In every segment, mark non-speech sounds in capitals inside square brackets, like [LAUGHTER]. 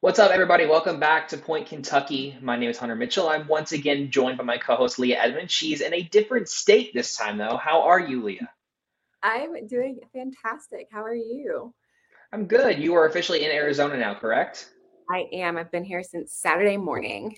What's up, everybody? Welcome back to Point Kentucky. My name is Hunter Mitchell. I'm once again joined by my co host, Leah Edmond. She's in a different state this time, though. How are you, Leah? I'm doing fantastic. How are you? I'm good. You are officially in Arizona now, correct? I am. I've been here since Saturday morning.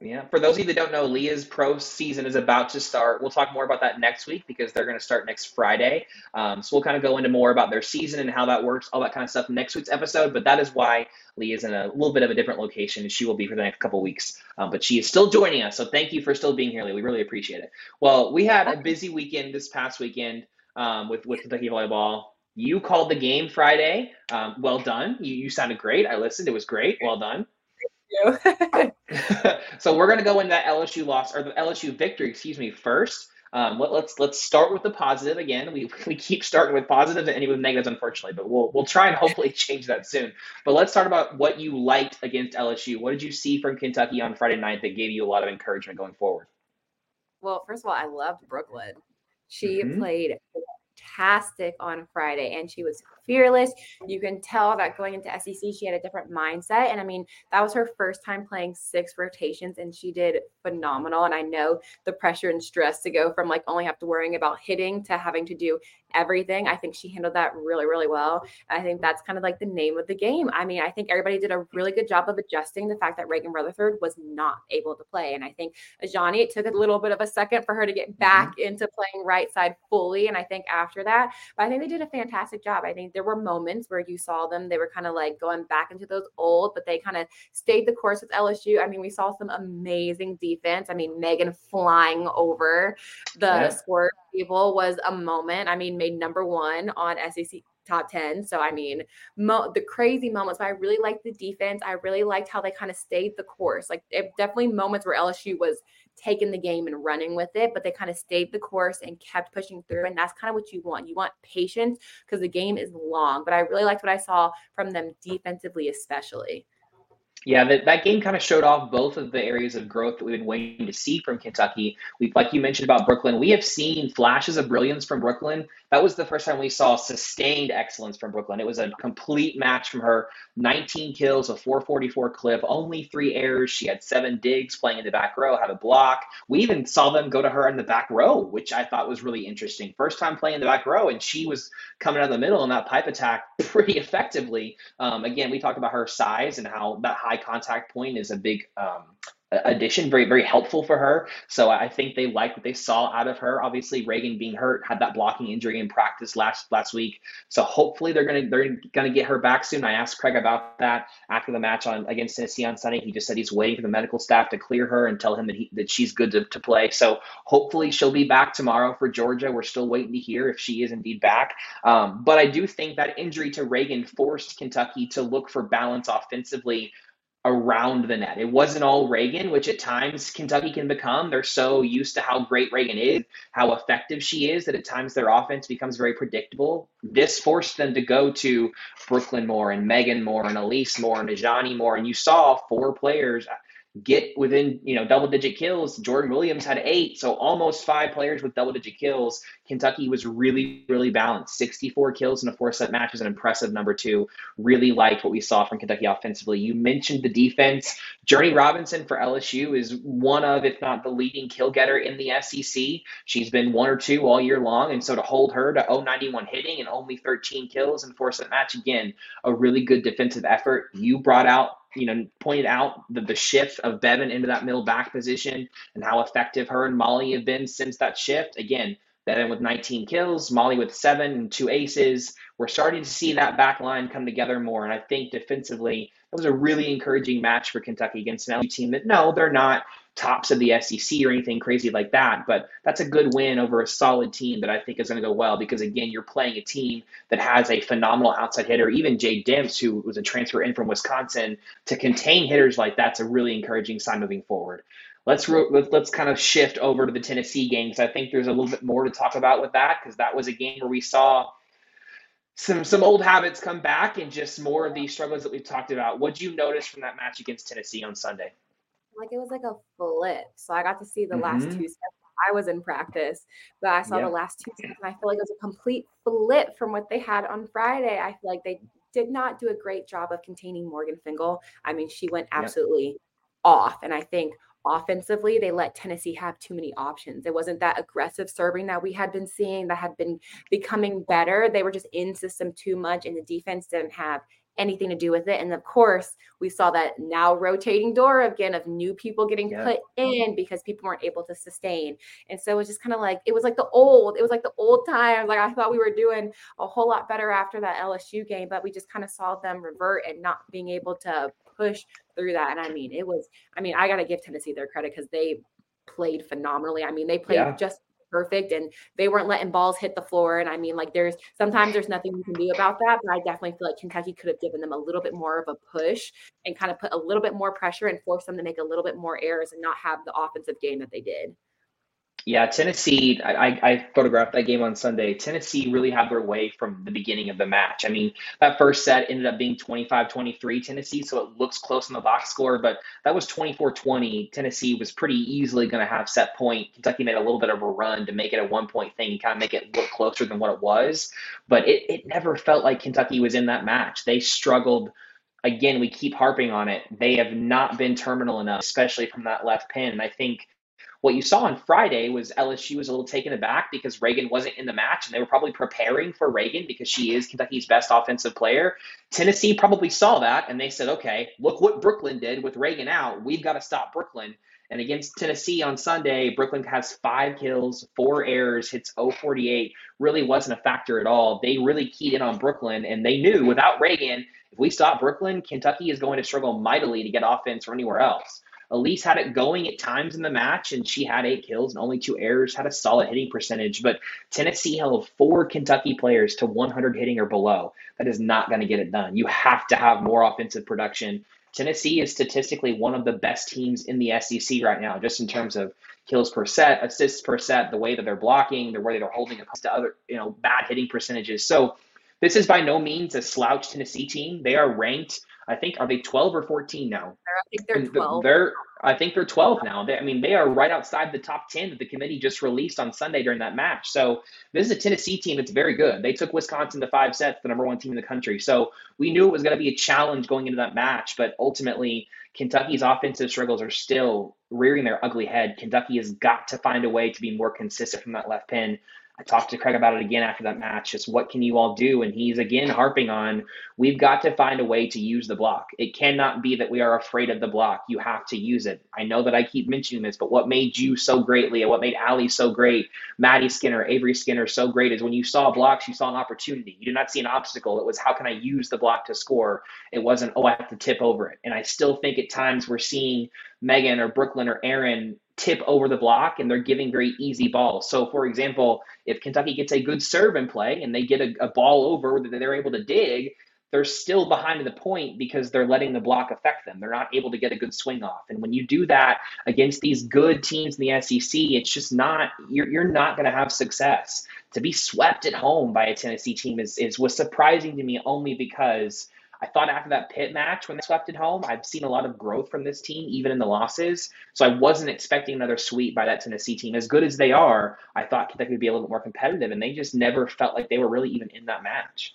Yeah. For those of you that don't know, Leah's pro season is about to start. We'll talk more about that next week because they're going to start next Friday. Um, so we'll kind of go into more about their season and how that works, all that kind of stuff next week's episode. But that is why Leah is in a little bit of a different location she will be for the next couple weeks. Um, but she is still joining us. So thank you for still being here, Leah. We really appreciate it. Well, we had a busy weekend this past weekend um, with, with Kentucky Volleyball. You called the game Friday. Um, well done. You, you sounded great. I listened. It was great. Well done. [LAUGHS] so we're going to go into that LSU loss or the LSU victory, excuse me, first. Um, let, us let's, let's start with the positive again. We, [LAUGHS] we keep starting with positives positive and ending with negatives, unfortunately, but we'll we'll try and hopefully [LAUGHS] change that soon. But let's talk about what you liked against LSU. What did you see from Kentucky on Friday night that gave you a lot of encouragement going forward? Well, first of all, I loved Brooklyn. She mm-hmm. played fantastic on Friday and she was fearless. You can tell that going into SEC, she had a different mindset. And I mean, that was her first time playing six rotations and she did phenomenal. And I know the pressure and stress to go from like only have to worrying about hitting to having to do everything. I think she handled that really, really well. I think that's kind of like the name of the game. I mean, I think everybody did a really good job of adjusting the fact that Reagan Rutherford was not able to play. And I think Azhani, it took a little bit of a second for her to get back mm-hmm. into playing right side fully. And I think after that, but I think they did a fantastic job. I think there were moments where you saw them, they were kind of like going back into those old, but they kind of stayed the course with LSU. I mean, we saw some amazing defense. I mean, Megan flying over the yeah. squirt people was a moment. I mean, made number one on SEC top 10. So, I mean, mo- the crazy moments, but I really liked the defense. I really liked how they kind of stayed the course. Like, it, definitely moments where LSU was taking the game and running with it, but they kind of stayed the course and kept pushing through. And that's kind of what you want. You want patience because the game is long. But I really liked what I saw from them defensively, especially. Yeah, that, that game kind of showed off both of the areas of growth that we've been waiting to see from Kentucky. We, like you mentioned about Brooklyn, we have seen flashes of brilliance from Brooklyn. That was the first time we saw sustained excellence from Brooklyn. It was a complete match from her 19 kills, a 444 clip, only three errors. She had seven digs playing in the back row, had a block. We even saw them go to her in the back row, which I thought was really interesting. First time playing in the back row, and she was coming out of the middle in that pipe attack pretty effectively. Um, again, we talked about her size and how that high contact point is a big um, addition, very very helpful for her. So I think they liked what they saw out of her. Obviously, Reagan being hurt had that blocking injury in practice last last week. So hopefully they're gonna they're gonna get her back soon. I asked Craig about that after the match on against Tennessee on Sunday. He just said he's waiting for the medical staff to clear her and tell him that he that she's good to, to play. So hopefully she'll be back tomorrow for Georgia. We're still waiting to hear if she is indeed back. Um, but I do think that injury to Reagan forced Kentucky to look for balance offensively around the net. It wasn't all Reagan, which at times Kentucky can become. They're so used to how great Reagan is, how effective she is, that at times their offense becomes very predictable. This forced them to go to Brooklyn more and Megan more and Elise more and Azhani more. And you saw four players get within you know double digit kills. Jordan Williams had eight, so almost five players with double digit kills. Kentucky was really really balanced. 64 kills in a four set match is an impressive number two. Really liked what we saw from Kentucky offensively. You mentioned the defense. Jurnee Robinson for LSU is one of, if not the leading kill getter in the SEC. She's been one or two all year long, and so to hold her to 091 hitting and only 13 kills in four set match again, a really good defensive effort. You brought out you know, pointed out the, the shift of Beavin into that middle back position and how effective her and Molly have been since that shift. Again, Beavin with 19 kills, Molly with seven and two aces. We're starting to see that back line come together more. And I think defensively, it was a really encouraging match for Kentucky against an LSU team that, no, they're not tops of the SEC or anything crazy like that. But that's a good win over a solid team that I think is going to go well because, again, you're playing a team that has a phenomenal outside hitter. Even Jade Demps, who was a transfer in from Wisconsin, to contain hitters like that's a really encouraging sign moving forward. Let's let's kind of shift over to the Tennessee game because I think there's a little bit more to talk about with that because that was a game where we saw some some old habits come back and just more of these struggles that we've talked about. What did you notice from that match against Tennessee on Sunday? Like it was like a flip. So I got to see the mm-hmm. last two steps. I was in practice, but I saw yep. the last two steps, and I feel like it was a complete flip from what they had on Friday. I feel like they did not do a great job of containing Morgan Fingall. I mean, she went absolutely yep. off, and I think offensively, they let Tennessee have too many options. It wasn't that aggressive serving that we had been seeing that had been becoming better. They were just in system too much, and the defense didn't have anything to do with it. And of course, we saw that now rotating door again of new people getting yeah. put in because people weren't able to sustain. And so it was just kind of like it was like the old, it was like the old times. Like I thought we were doing a whole lot better after that LSU game, but we just kind of saw them revert and not being able to push through that. And I mean, it was, I mean, I got to give Tennessee their credit because they played phenomenally. I mean, they played yeah. just perfect and they weren't letting balls hit the floor. And I mean, like, there's sometimes there's nothing you can do about that, but I definitely feel like Kentucky could have given them a little bit more of a push and kind of put a little bit more pressure and force them to make a little bit more errors and not have the offensive game that they did. Yeah, Tennessee, I, I, photographed that game on Sunday. Tennessee really had their way from the beginning of the match. I mean, that first set ended up being 25 23 Tennessee, so it looks close in the box score, but that was 24 20. Tennessee was pretty easily going to have set point. Kentucky made a little bit of a run to make it a one point thing and kind of make it look closer than what it was, but it, it never felt like Kentucky was in that match. They struggled again, we keep harping on it. They have not been terminal enough, especially from that left pin. And I think what you saw on Friday was LSU was a little taken aback because Reagan wasn't in the match and they were probably preparing for Reagan because she is Kentucky's best offensive player. Tennessee probably saw that and they said, okay, look what Brooklyn did with Reagan out. We've got to stop Brooklyn. And against Tennessee on Sunday, Brooklyn has five kills, four errors, hits 048, really wasn't a factor at all. They really keyed in on Brooklyn and they knew without Reagan, if we stop Brooklyn, Kentucky is going to struggle mightily to get offense from anywhere else. Elise had it going at times in the match, and she had eight kills and only two errors, had a solid hitting percentage. But Tennessee held four Kentucky players to 100 hitting or below. That is not going to get it done. You have to have more offensive production. Tennessee is statistically one of the best teams in the SEC right now, just in terms of kills per set, assists per set, the way that they're blocking, the way that they're holding opposed to other, you know, bad hitting percentages. So this is by no means a slouch Tennessee team. They are ranked I think are they 12 or 14 now? I think they're 12. They're I think they're 12 now. They, I mean, they are right outside the top 10 that the committee just released on Sunday during that match. So this is a Tennessee team that's very good. They took Wisconsin to five sets, the number one team in the country. So we knew it was going to be a challenge going into that match, but ultimately Kentucky's offensive struggles are still rearing their ugly head. Kentucky has got to find a way to be more consistent from that left pin. I talked to Craig about it again after that match. Just what can you all do? And he's again harping on we've got to find a way to use the block. It cannot be that we are afraid of the block. You have to use it. I know that I keep mentioning this, but what made you so great, Leah, what made Allie so great, Madi Skinner, Avery Skinner so great is when you saw blocks, you saw an opportunity. You did not see an obstacle. It was how can I use the block to score? It wasn't, oh, I have to tip over it. And I still think at times we're seeing Megan or Brooklyn or Erin tip over the block and they're giving very easy balls. So, for example, if Kentucky gets a good serve and play and they get a, a ball over that they're able to dig, they're still behind the point because they're letting the block affect them. They're not able to get a good swing off. And when you do that against these good teams in the SEC, it's just not you're you're not going to have success. To be swept at home by a Tennessee team is is was surprising to me only because I thought after that Pitt match when they swept at home, I've seen a lot of growth from this team, even in the losses. So I wasn't expecting another sweep by that Tennessee team. As good as they are, I thought Kentucky would be a little bit more competitive, and they just never felt like they were really even in that match.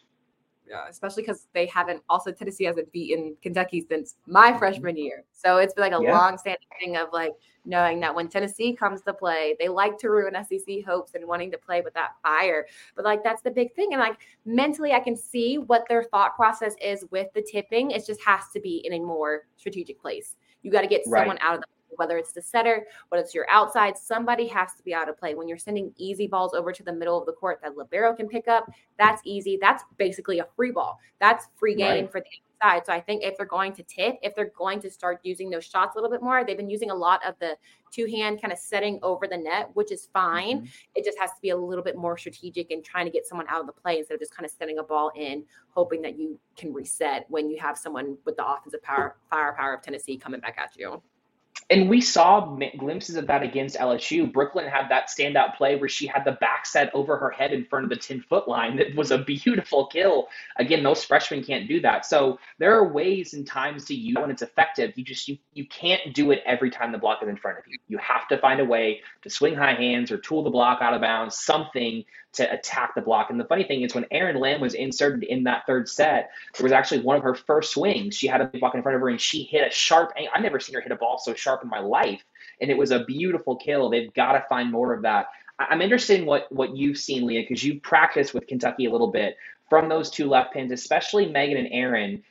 Yeah, especially because they haven't also Tennessee hasn't beaten Kentucky since my mm-hmm. freshman year. So it's been like a yeah. long standing thing of like knowing that when Tennessee comes to play, they like to ruin SEC hopes and wanting to play with that fire. But like that's the big thing. And like mentally, I can see what their thought process is with the tipping. It just has to be in a more strategic place. You got to get right. someone out of the whether it's the setter, whether it's your outside, somebody has to be out of play. When you're sending easy balls over to the middle of the court that Libero can pick up, that's easy. That's basically a free ball. That's free game right. for the side. So I think if they're going to tip, if they're going to start using those shots a little bit more, they've been using a lot of the two hand kind of setting over the net, which is fine. Mm-hmm. It just has to be a little bit more strategic and trying to get someone out of the play instead of just kind of setting a ball in, hoping that you can reset when you have someone with the offensive power firepower of Tennessee coming back at you and we saw glimpses of that against LSU. Brooklyn had that standout play where she had the back set over her head in front of the 10 foot line. That was a beautiful kill. Again, those freshmen can't do that. So there are ways and times to use when it's effective. You just you, you can't do it every time the block is in front of you. You have to find a way to swing high hands or tool the block out of bounds, something to attack the block. And the funny thing is, when Erin Lamb was inserted in that third set, there was actually one of her first swings. She had a block in front of her and she hit a sharp. I've never seen her hit a ball so sharp in my life, and it was a beautiful kill. They've got to find more of that. I'm interested in what what you've seen, Leah, because you practiced with Kentucky a little bit from those two left pins, especially Megan and Erin.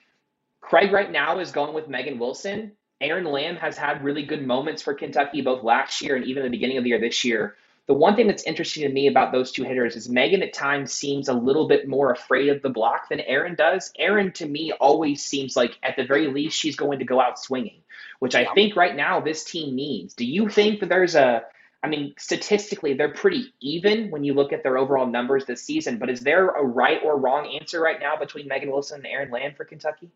Craig right now is going with Megan Wilson. Erin Lamb has had really good moments for Kentucky both last year and even the beginning of the year this year. The one thing that's interesting to me about those two hitters is Megan at times seems a little bit more afraid of the block than Erin does. Erin, to me, always seems like at the very least she's going to go out swinging, which I think right now this team needs. Do you think that there's a I mean, statistically, they're pretty even when you look at their overall numbers this season. But is there a right or wrong answer right now between Megan Wilson and Erin Lamb for Kentucky?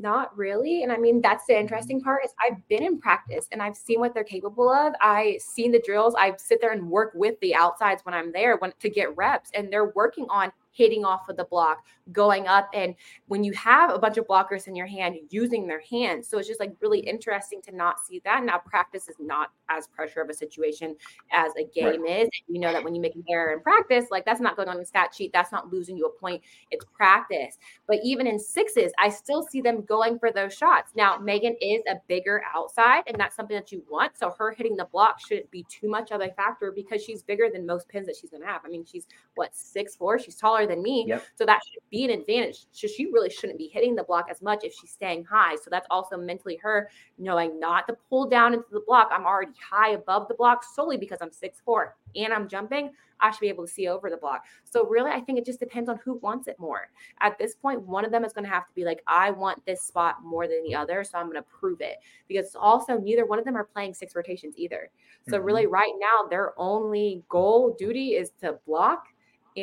Not really. And I mean, that's the interesting part is I've been in practice and I've seen what they're capable of. I've seen the drills. I sit there and work with the outsides when I'm there when, to get reps and they're working on hitting off of the block, going up. And when you have a bunch of blockers in your hand, using their hands. So it's just like really mm-hmm. interesting to not see that. Now, practice is not as pressure of a situation as a game right. is. You know that when you make an error in practice, like that's not going on the stat sheet, that's not losing you a point. It's practice. But even in sixes, I still see them going for those shots. Now, Megan is a bigger outside, and that's something that you want. So her hitting the block shouldn't be too much of a factor because she's bigger than most pins that she's going to have. I mean, she's what, six four? She's taller than me. Yep. So that should be an advantage. So she really shouldn't be hitting the block as much if she's staying high. So that's also mentally her knowing not to pull down into the block. I'm already high above the block solely because I'm six four and I'm jumping. I should be able to see over the block. So really, I think it just depends on who wants it more. At this point, one of them is going to have to be like, I want this spot more than the other, so I'm going to prove it. Because also, neither one of them are playing six rotations either. So mm-hmm. really, right now, their only goal duty is to block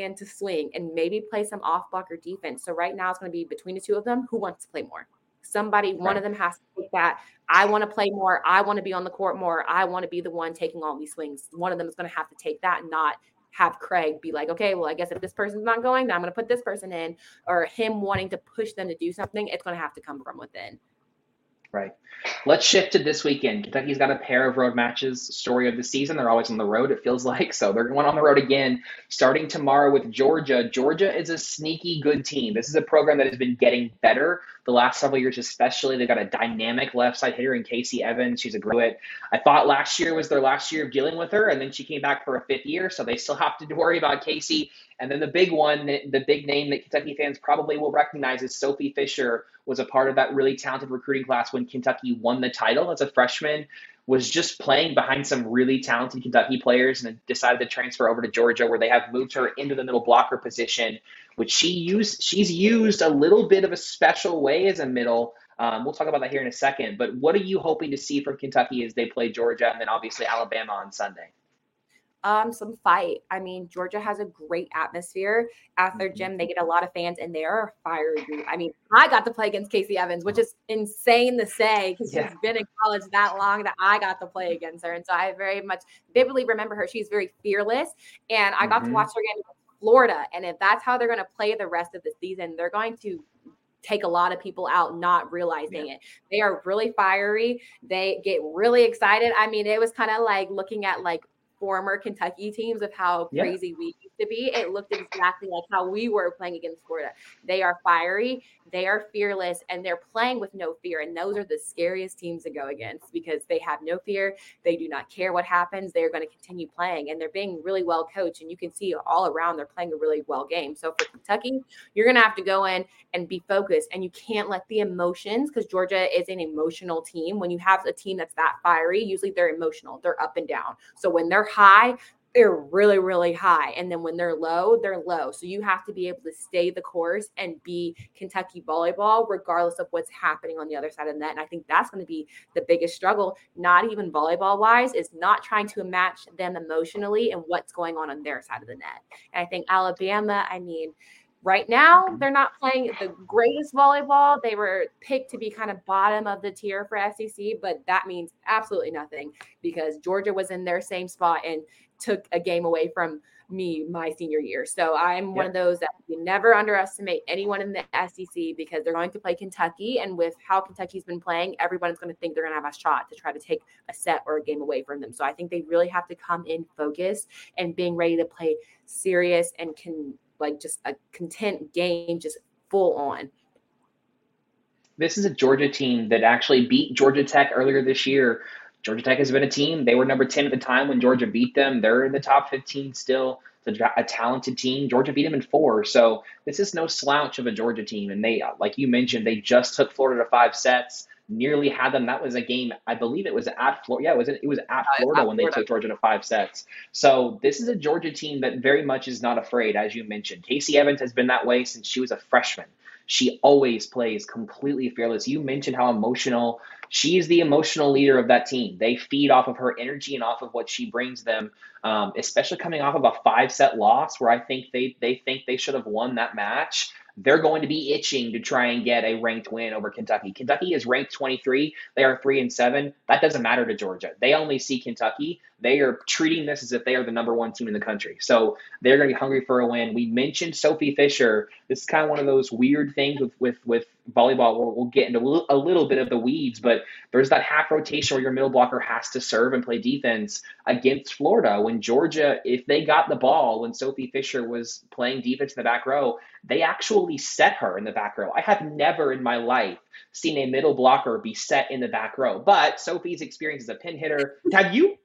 and to swing and maybe play some off blocker defense. So right now it's going to be between the two of them who wants to play more. Somebody, right. one of them has to take that. I want to play more. I want to be on the court more. I want to be the one taking all these swings. One of them is going to have to take that, not have Craig be like, okay, well, I guess if this person's not going, then I'm going to put this person in, or him wanting to push them to do something. It's going to have to come from within. Right. Let's shift to this weekend. Kentucky's got a pair of road matches. Story of the season. They're always on the road, it feels [LAUGHS] like. So they're going on the road again, starting tomorrow with Georgia. Georgia is a sneaky good team. This is a program that has been getting better the last several years, especially. They've got a dynamic left side hitter in Casey Evans. She's a graduate. I thought last year was their last year of dealing with her, and then she came back for a fifth year. So they still have to worry about Kasey. And then the big one, the big name that Kentucky fans probably will recognize is Sophie Fisher was a part of that really talented recruiting class when Kentucky won the title as a freshman, was just playing behind some really talented Kentucky players and decided to transfer over to Georgia where they have moved her into the middle blocker position, which she used she's used a little bit of a special way as a middle. Um, we'll talk about that here in a second. But what are you hoping to see from Kentucky as they play Georgia and then obviously Alabama on Sunday? Um, some fight. I mean, Georgia has a great atmosphere. At their mm-hmm. gym, they get a lot of fans, and they are a fiery group. I mean, I got to play against Casey Evans, which is insane to say because yeah. she's been in college that long that I got to play against her, and so I very much vividly remember her. She's very fearless, and I got mm-hmm. to watch her again in Florida. And if that's how they're going to play the rest of the season, they're going to take a lot of people out not realizing yeah. it. They are really fiery. They get really excited. I mean, it was kind of like looking at like former Kentucky teams of how yeah. crazy we be, it looked exactly like how we were playing against Florida. They are fiery, they are fearless, and they're playing with no fear. And those are the scariest teams to go against because they have no fear. They do not care what happens. They're going to continue playing, and they're being really well coached. And you can see all around they're playing a really well game. So for Kentucky, you're going to have to go in and be focused, and you can't let the emotions because Georgia is an emotional team. When you have a team that's that fiery, usually they're emotional, they're up and down. So when they're high, they're really, really high. And then when they're low, they're low. So you have to be able to stay the course and be Kentucky volleyball, regardless of what's happening on the other side of the net. And I think that's going to be the biggest struggle, not even volleyball wise, is not trying to match them emotionally and what's going on on their side of the net. And I think Alabama, I mean, Right now, mm-hmm. they're not playing the greatest volleyball. They were picked to be kind of bottom of the tier for SEC, but that means absolutely nothing because Georgia was in their same spot and took a game away from me my senior year. So I'm one of those that you never underestimate anyone in the SEC because they're going to play Kentucky. And with how Kentucky's been playing, everyone's going to think they're going to have a shot to try to take a set or a game away from them. So I think they really have to come in focused and being ready to play serious and can like just a content game, just full on. This is a Georgia team that actually beat Georgia Tech earlier this year. Georgia Tech has been a team. They were number 10 at the time when Georgia beat them. They're in the top 15 still. A, a talented team. Georgia beat them in four. So this is no slouch of a Georgia team. And they, like you mentioned, they just took Florida to five sets nearly had them. That was a game, I believe it was at Florida. Yeah, it was it was at Florida when they took Georgia to five sets. So this is a Georgia team that very much is not afraid, as you mentioned. Casey Evans has been that way since she was a freshman. She always plays completely fearless. You mentioned how emotional she's the emotional leader of that team. They feed off of her energy and off of what she brings them, um, especially coming off of a five set loss where I think they they think they should have won that match they're going to be itching to try and get a ranked win over Kentucky. Kentucky is ranked 23. They are 3 and 7. That doesn't matter to Georgia. They only see Kentucky. They are treating this as if they are the number one team in the country. So they're going to be hungry for a win. We mentioned Sophie Fisher. This is kind of one of those weird things with with with volleyball. We'll, we'll get into a little, a little bit of the weeds, but there's that half rotation where your middle blocker has to serve and play defense against Florida. When Georgia, if they got the ball when Sophie Fisher was playing defense in the back row, they actually set her in the back row. I have never in my life seen a middle blocker be set in the back row. But Sophie's experience as a pin hitter. Have you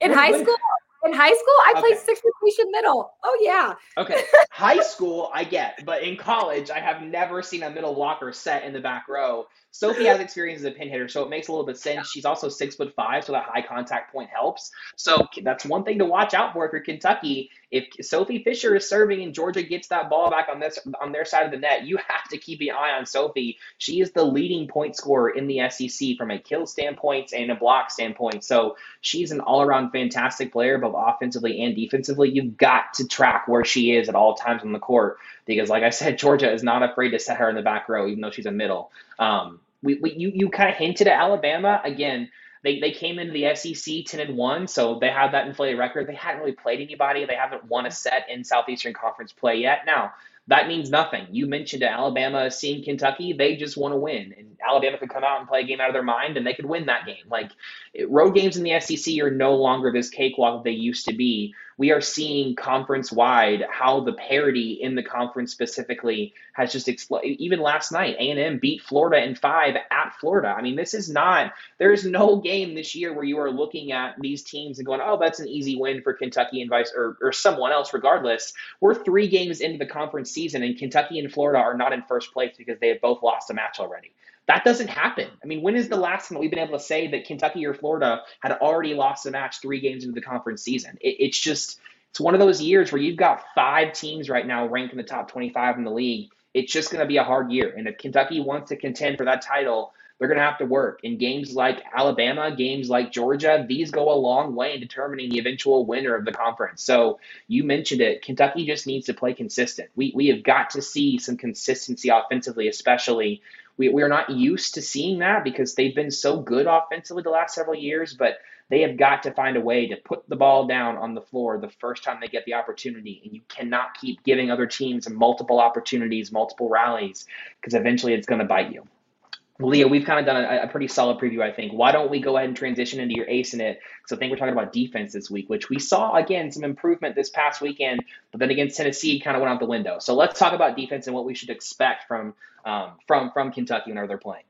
in high school, in high school, I okay. played sixth rotation middle. Oh yeah. Okay. high school, I get, but in college, I have never seen a middle blocker set in the back row. Sophie has experience as a pin hitter, so it makes a little bit sense. She's also six foot five, so that high contact point helps. So that's one thing to watch out for if you're Kentucky. If Sophie Fisher is serving and Georgia gets that ball back on this on their side of the net, you have to keep an eye on Sophie. She is the leading point scorer in the SEC from a kill standpoint and a block standpoint. So she's an all around fantastic player, both offensively and defensively. You've got to track where she is at all times on the court because, like I said, [LAUGHS] Georgia is not afraid to set her in the back row, even though she's a middle. Um, we, we you you kind of hinted at Alabama again. They, they came into the SEC 10 and 1, so they have that inflated record. They hadn't really played anybody. They haven't won a set in Southeastern Conference play yet. Now, that means nothing. You mentioned Alabama seeing Kentucky, they just want to win. And Alabama could come out and play a game out of their mind and they could win that game. Like road games in the SEC are no longer this cakewalk they used to be. We are seeing conference wide how the parity in the conference specifically has just exploded. Even last night, A&M beat Florida in five at Florida. I mean, this is not, there's no game this year where you are looking at these teams and going, oh, that's an easy win for Kentucky and vice or, or someone else, regardless. We're three games into the conference season and Kentucky and Florida are not in first place because they have both lost a match already. That doesn't happen. I mean, when is the last time that we've been able to say that Kentucky or Florida had already lost a match three games into the conference season? It, it's just, it's one of those years where you've got five teams right now ranked in the top 25 in the league. It's just going to be a hard year. And if Kentucky wants to contend for that title, they're going to have to work. In games like Alabama, games like Georgia, these go a long way in determining the eventual winner of the conference. So you mentioned it. Kentucky just needs to play consistent. We, we have got to see some consistency offensively, especially we, we are not used to seeing that because they've been so good offensively the last several years, but they have got to find a way to put the ball down on the floor the first time they get the opportunity. And you cannot keep giving other teams multiple opportunities, multiple rallies, because eventually it's going to bite you. Leah, we've kind of done a, a, pretty solid preview, I think. Why don't we go ahead and transition into your ace in it? So I think we're talking about defense this week, which we saw again some improvement this past weekend, but then against Tennessee, kind of went out the window. So let's talk about defense and what we should expect from um, from from Kentucky whenever they're playing.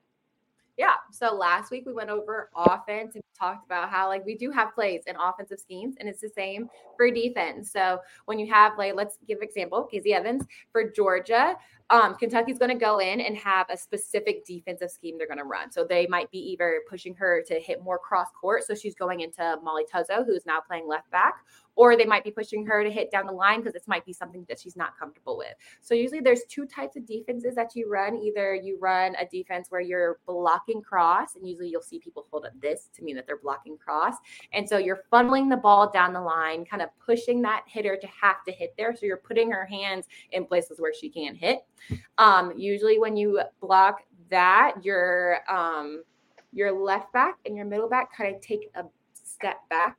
Yeah. So last week we went over offense and talked about how like we do have plays and offensive schemes, and it's the same for defense. So when you have like, let's give example, Casey Evans for Georgia. Um, Kentucky's going to go in and have a specific defensive scheme they're going to run. So they might be either pushing her to hit more cross court. So she's going into Molly Tuozzo, who's now playing left back, or they might be pushing her to hit down the line because this might be something that she's not comfortable with. So usually there's two types of defenses that you run. Either you run a defense where you're blocking cross, and usually you'll see people hold up this to mean that they're blocking cross. And so you're funneling the ball down the line, kind of pushing that hitter to have to hit there. So you're putting her hands in places where she can't hit. Um, usually when you block that, your um, your left back and your middle back kind of take a step back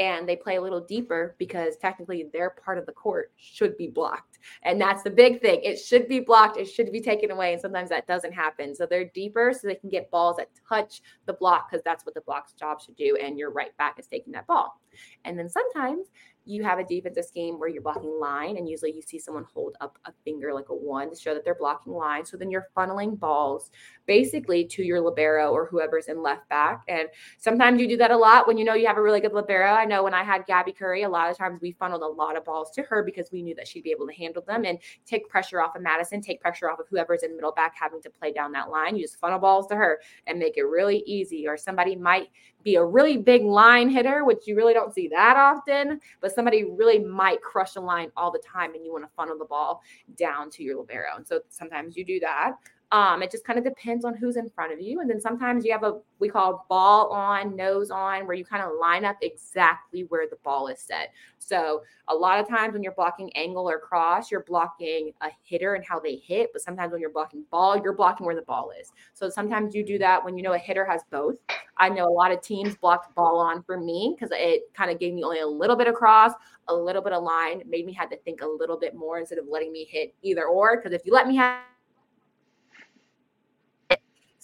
and they play a little deeper because technically their part of the court should be blocked. And that's the big thing. It should be blocked, it should be taken away. And sometimes that doesn't happen. So they're deeper so they can get balls that touch the block because that's what the block's job should do. And your right back is taking that ball. And then sometimes you have a defensive scheme where you're blocking line, and usually you see someone hold up a finger like a one to show that they're blocking line. So then you're funneling balls basically to your libero or whoever's in left back. And sometimes you do that a lot when you know you have a really good libero. I know when I had Gabby Curry, a lot of times we funneled a lot of balls to her because we knew that she'd be able to handle them and take pressure off of Madison, take pressure off of whoever's in middle back having to play down that line. You just funnel balls to her and make it really easy. Or somebody might be a really big line hitter, which you really don't see that often, but somebody really might crush a line all the time and you want to funnel the ball down to your libero. And so sometimes you do that. Um, it just kind of depends on who's in front of you. And then sometimes you have a we call ball on, nose on, where you kind of line up exactly where the ball is set. So a lot of times when you're blocking angle or cross, you're blocking a hitter and how they hit. But sometimes when you're blocking ball, you're blocking where the ball is. So sometimes you do that when you know a hitter has both. I know a lot of teams blocked ball on for me because it kind of gave me only a little bit of cross, a little bit of line, made me had to think a little bit more instead of letting me hit either or. Because if you let me have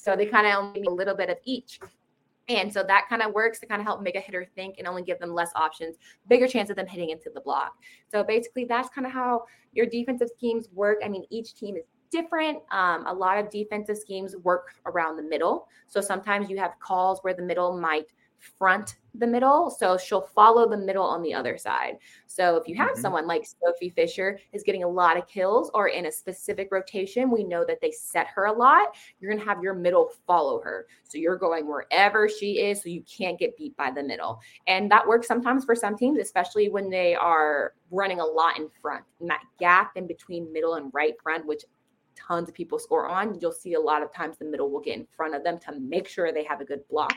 so they kind of only need a little bit of each. And so that kind of works to kind of help make a hitter think and only give them less options, bigger chance of them hitting into the block. So basically, that's kind of how your defensive schemes work. I mean, each team is different. Um, a lot of defensive schemes work around the middle. So sometimes you have calls where the middle might front the middle. So she'll follow the middle on the other side. So if you have mm-hmm. someone like Sophie Fisher is getting a lot of kills or in a specific rotation, we know that they set her a lot. You're going to have your middle follow her. So you're going wherever she is so you can't get beat by the middle. And that works sometimes for some teams, especially when they are running a lot in front. And that gap in between middle and right front, which tons of people score on, you'll see a lot of times the middle will get in front of them to make sure they have a good block.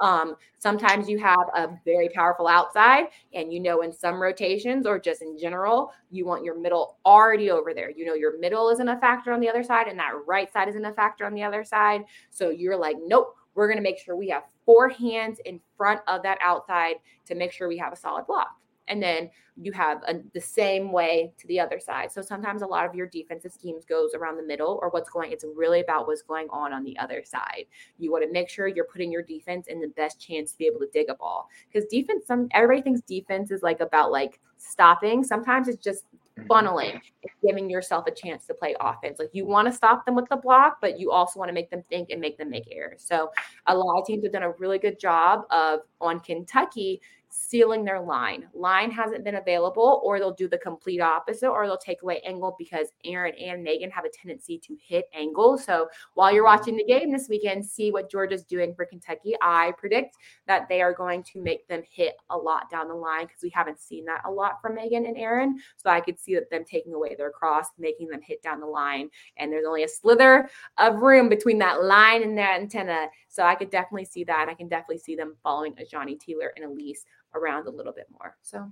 Um, sometimes you have a very powerful outside, and you know, in some rotations or just in general, you want your middle already over there. You know, your middle isn't a factor on the other side, and that right side isn't a factor on the other side. So you're like, nope, we're going to make sure we have four hands in front of that outside to make sure we have a solid block and then you have a, the same way to the other side. So sometimes a lot of your defensive schemes goes around the middle or what's going it's really about what's going on on the other side. You want to make sure you're putting your defense in the best chance to be able to dig a ball. Cuz defense some everybody thinks defense is like about like stopping. Sometimes it's just mm-hmm. funneling giving yourself a chance to play offense. Like you want to stop them with the block, but you also want to make them think and make them make errors. So a lot of teams have done a really good job of on Kentucky sealing their line. Line hasn't been available, or they'll do the complete opposite, or they'll take away angle because Erin and Megan have a tendency to hit angle. So while you're mm-hmm. watching the game this weekend, see what Georgia's doing for Kentucky. I predict that they are going to make them hit a lot down the line because we haven't seen that a lot from Megan and Erin. So I could see that them taking away their cross, making them hit down the line. And there's only a slither of room between that line and that antenna. So I could definitely see that. I can definitely see them following Azhani Tealer and Elise around a little bit more. So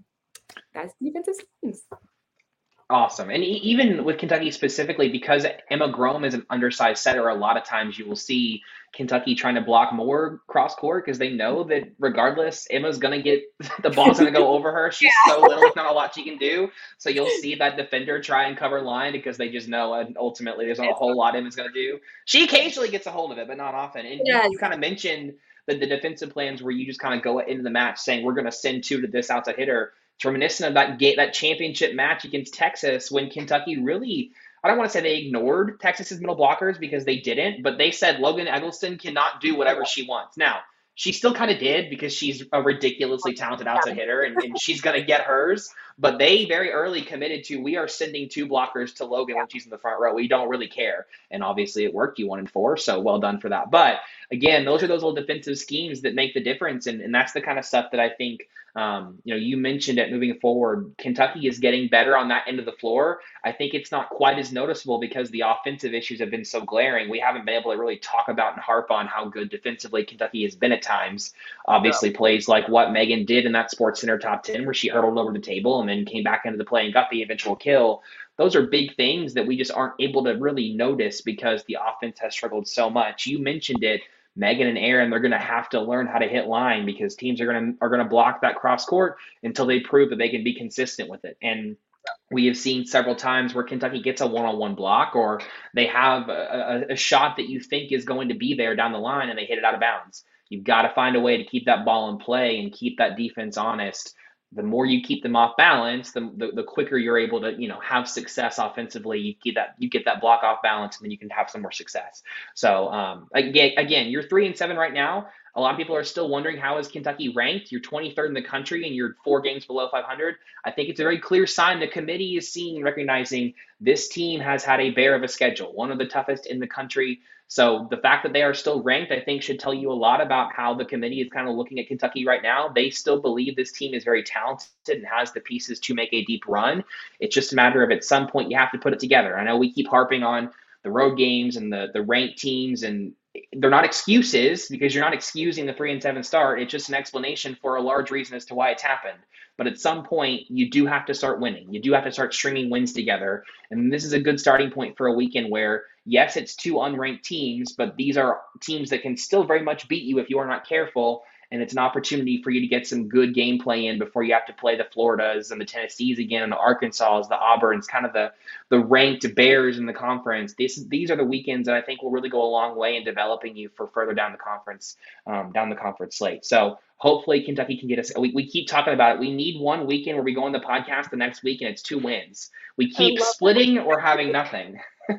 that's defensive schemes. Awesome. And even with Kentucky specifically, because Emma Grome is an undersized setter, a lot of times you will see Kentucky trying to block more cross court because they know that regardless, Emma's going to get [LAUGHS] the ball's going to go [LAUGHS] over her. She's yeah. so little, there's not a lot she can do. So you'll see that defender try and cover line because they just know and ultimately there's not a whole lot Emma's going to do. She occasionally gets a hold of it, but not often. And yes. you, you kind of mentioned the, the defensive plans where you just kind of go into the match saying, we're going to send two to this outside hitter it's reminiscent of that game, that championship match against Texas when Kentucky really, I don't want to say they ignored Texas's middle blockers because they didn't, but they said Logan Eggleston cannot do whatever she wants. Now, she still kind of did because she's a ridiculously talented outside hitter and, and she's going to get hers. But they very early committed to we are sending two blockers to Logan when she's in the front row. We don't really care. And obviously it worked. You won in four, so well done for that. But again, those are those little defensive schemes that make the difference. And, and that's the kind of stuff that I think um, you know, you mentioned it moving forward. Kentucky is getting better on that end of the floor. I think it's not quite as noticeable because the offensive issues have been so glaring. We haven't been able to really talk about and harp on how good defensively Kentucky has been at times. Obviously, yeah. plays like what Megan did in that Sports Center top 10, where she hurdled over the table and then came back into the play and got the eventual kill. Those are big things that we just aren't able to really notice because the offense has struggled so much. You mentioned it Megan and Erin, they're going to have to learn how to hit line because teams are going to are going to block that cross court until they prove that they can be consistent with it. And we have seen several times where Kentucky gets a one-on-one block or they have a, a, a shot that you think is going to be there down the line and they hit it out of bounds. You've got to find a way to keep that ball in play and keep that defense honest the more you keep them off balance, the, the, the, quicker you're able to, you know, have success offensively. You get that you get that block off balance, and then you can have some more success. So um, again, again, you're three and seven right now. A lot of people are still wondering how is Kentucky ranked? You're 23rd in the country and you're four games below 500. I think it's a very clear sign the committee is seeing and recognizing this team has had a bear of a schedule, one of the toughest in the country. So the fact that they are still ranked, I think, should tell you a lot about how the committee is kind of looking at Kentucky right now. They still believe this team is very talented and has the pieces to make a deep run. It's just a matter of at some point you have to put it together. I know we keep harping on the road games and the the ranked teams and they're not excuses because you're not excusing the three and seven start. It's just an explanation for a large reason as to why it's happened. But at some point, you do have to start winning. You do have to start stringing wins together. And this is a good starting point for a weekend where, yes, it's two unranked teams, but these are teams that can still very much beat you if you are not careful and it's an opportunity for you to get some good gameplay in before you have to play the Floridas and the Tennessees again and the Arkansas, the Auburns, kind of the the ranked Bears in the conference. These these are the weekends that I think will really go a long way in developing you for further down the conference um, down the conference slate. So hopefully Kentucky can get us. We, we keep talking about it. We need one weekend where we go on the podcast the next week and it's two wins. We keep splitting or having nothing. [LAUGHS] I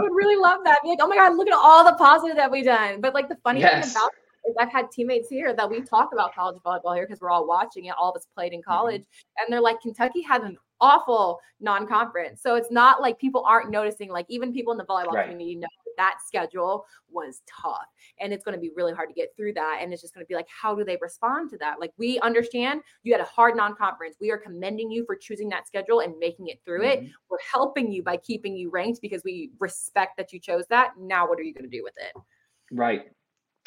would really love that. Be like, oh my god, look at all the positive that we've done. But like the funny yes. thing about is I've had teammates here that we talk about college volleyball here because we're all watching it. All of us played in mm-hmm. college, mm-hmm. and they're like, Kentucky had an awful non-conference. So it's not like people aren't noticing. Like even people in the volleyball right. community know that, that schedule was tough, and it's going to be really hard to get through that. And it's just going to be like, how do they respond to that? Like we understand you had a hard non-conference. We are commending you for choosing that schedule and making it through mm-hmm. it. We're helping you by keeping you ranked because we respect that you chose that. Now, what are you going to do with it? Right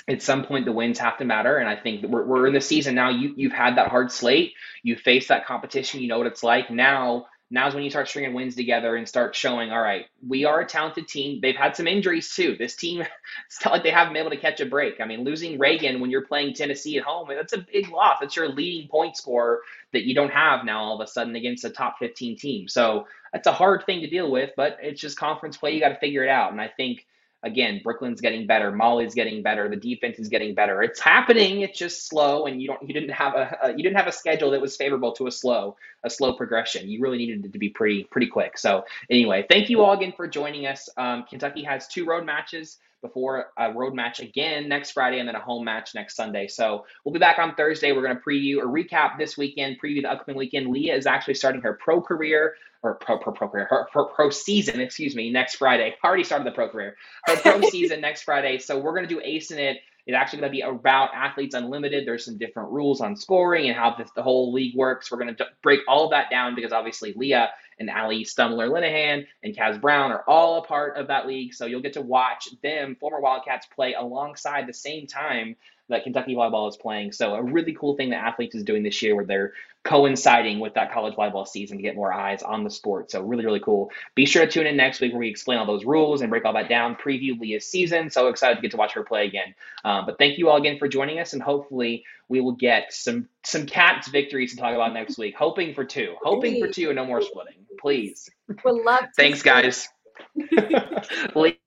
at some point the wins have to matter and i think we're, we're in the season now you, you've had that hard slate you face that competition you know what it's like. Now now's when you start stringing wins together and start showing all right we are a talented team. They've had some injuries too. This team [LAUGHS] it's not like they haven't been able to catch a break. I mean losing reagan when you're playing tennessee at home that's a big loss. That's your leading point scorer that you don't have now all of a sudden against a top 15 team. So that's a hard thing to deal with but it's just conference play. You got to figure it out. And i think again, Brooklyn's getting better, Molly's getting better, the defense is getting better. It's happening. It's just slow, and you don't you didn't have a, a you didn't have a schedule that was favorable to a slow a slow progression. You really needed it to be pretty pretty quick. So anyway, thank you all again for joining us. Um, Kentucky has two road matches before a road match again next Friday and then a home match next Sunday. So we'll be back on Thursday. We're going to preview or recap this weekend, preview the upcoming weekend. Leah is actually starting her pro career or pro pro pro career, her, pro, pro season, excuse me, next Friday. [LAUGHS] Already started the pro career. Her pro [LAUGHS] season next Friday. So we're going to do Ace in it. It's actually going to be about Athletes Unlimited. There's some different rules on scoring and how this, the whole league works. We're going to break all of that down because obviously Leah and Alli Stumler Linehan and Kaz Brown are all a part of that league. So you'll get to watch them, former Wildcats, play alongside the same time that Kentucky volleyball is playing. So a really cool thing that athletes is doing this year where they're coinciding with that college volleyball season to get more eyes on the sport. So really, really cool. Be sure to tune in next week where we explain all those rules and break all that down, preview Leah's season. So excited to get to watch her play again. Um, but thank you all again for joining us, and hopefully we will get some some cats victories to talk about next week. Hoping for two, hoping for two, and no more splitting, please. We'll love. Thanks, guys. With [LAUGHS]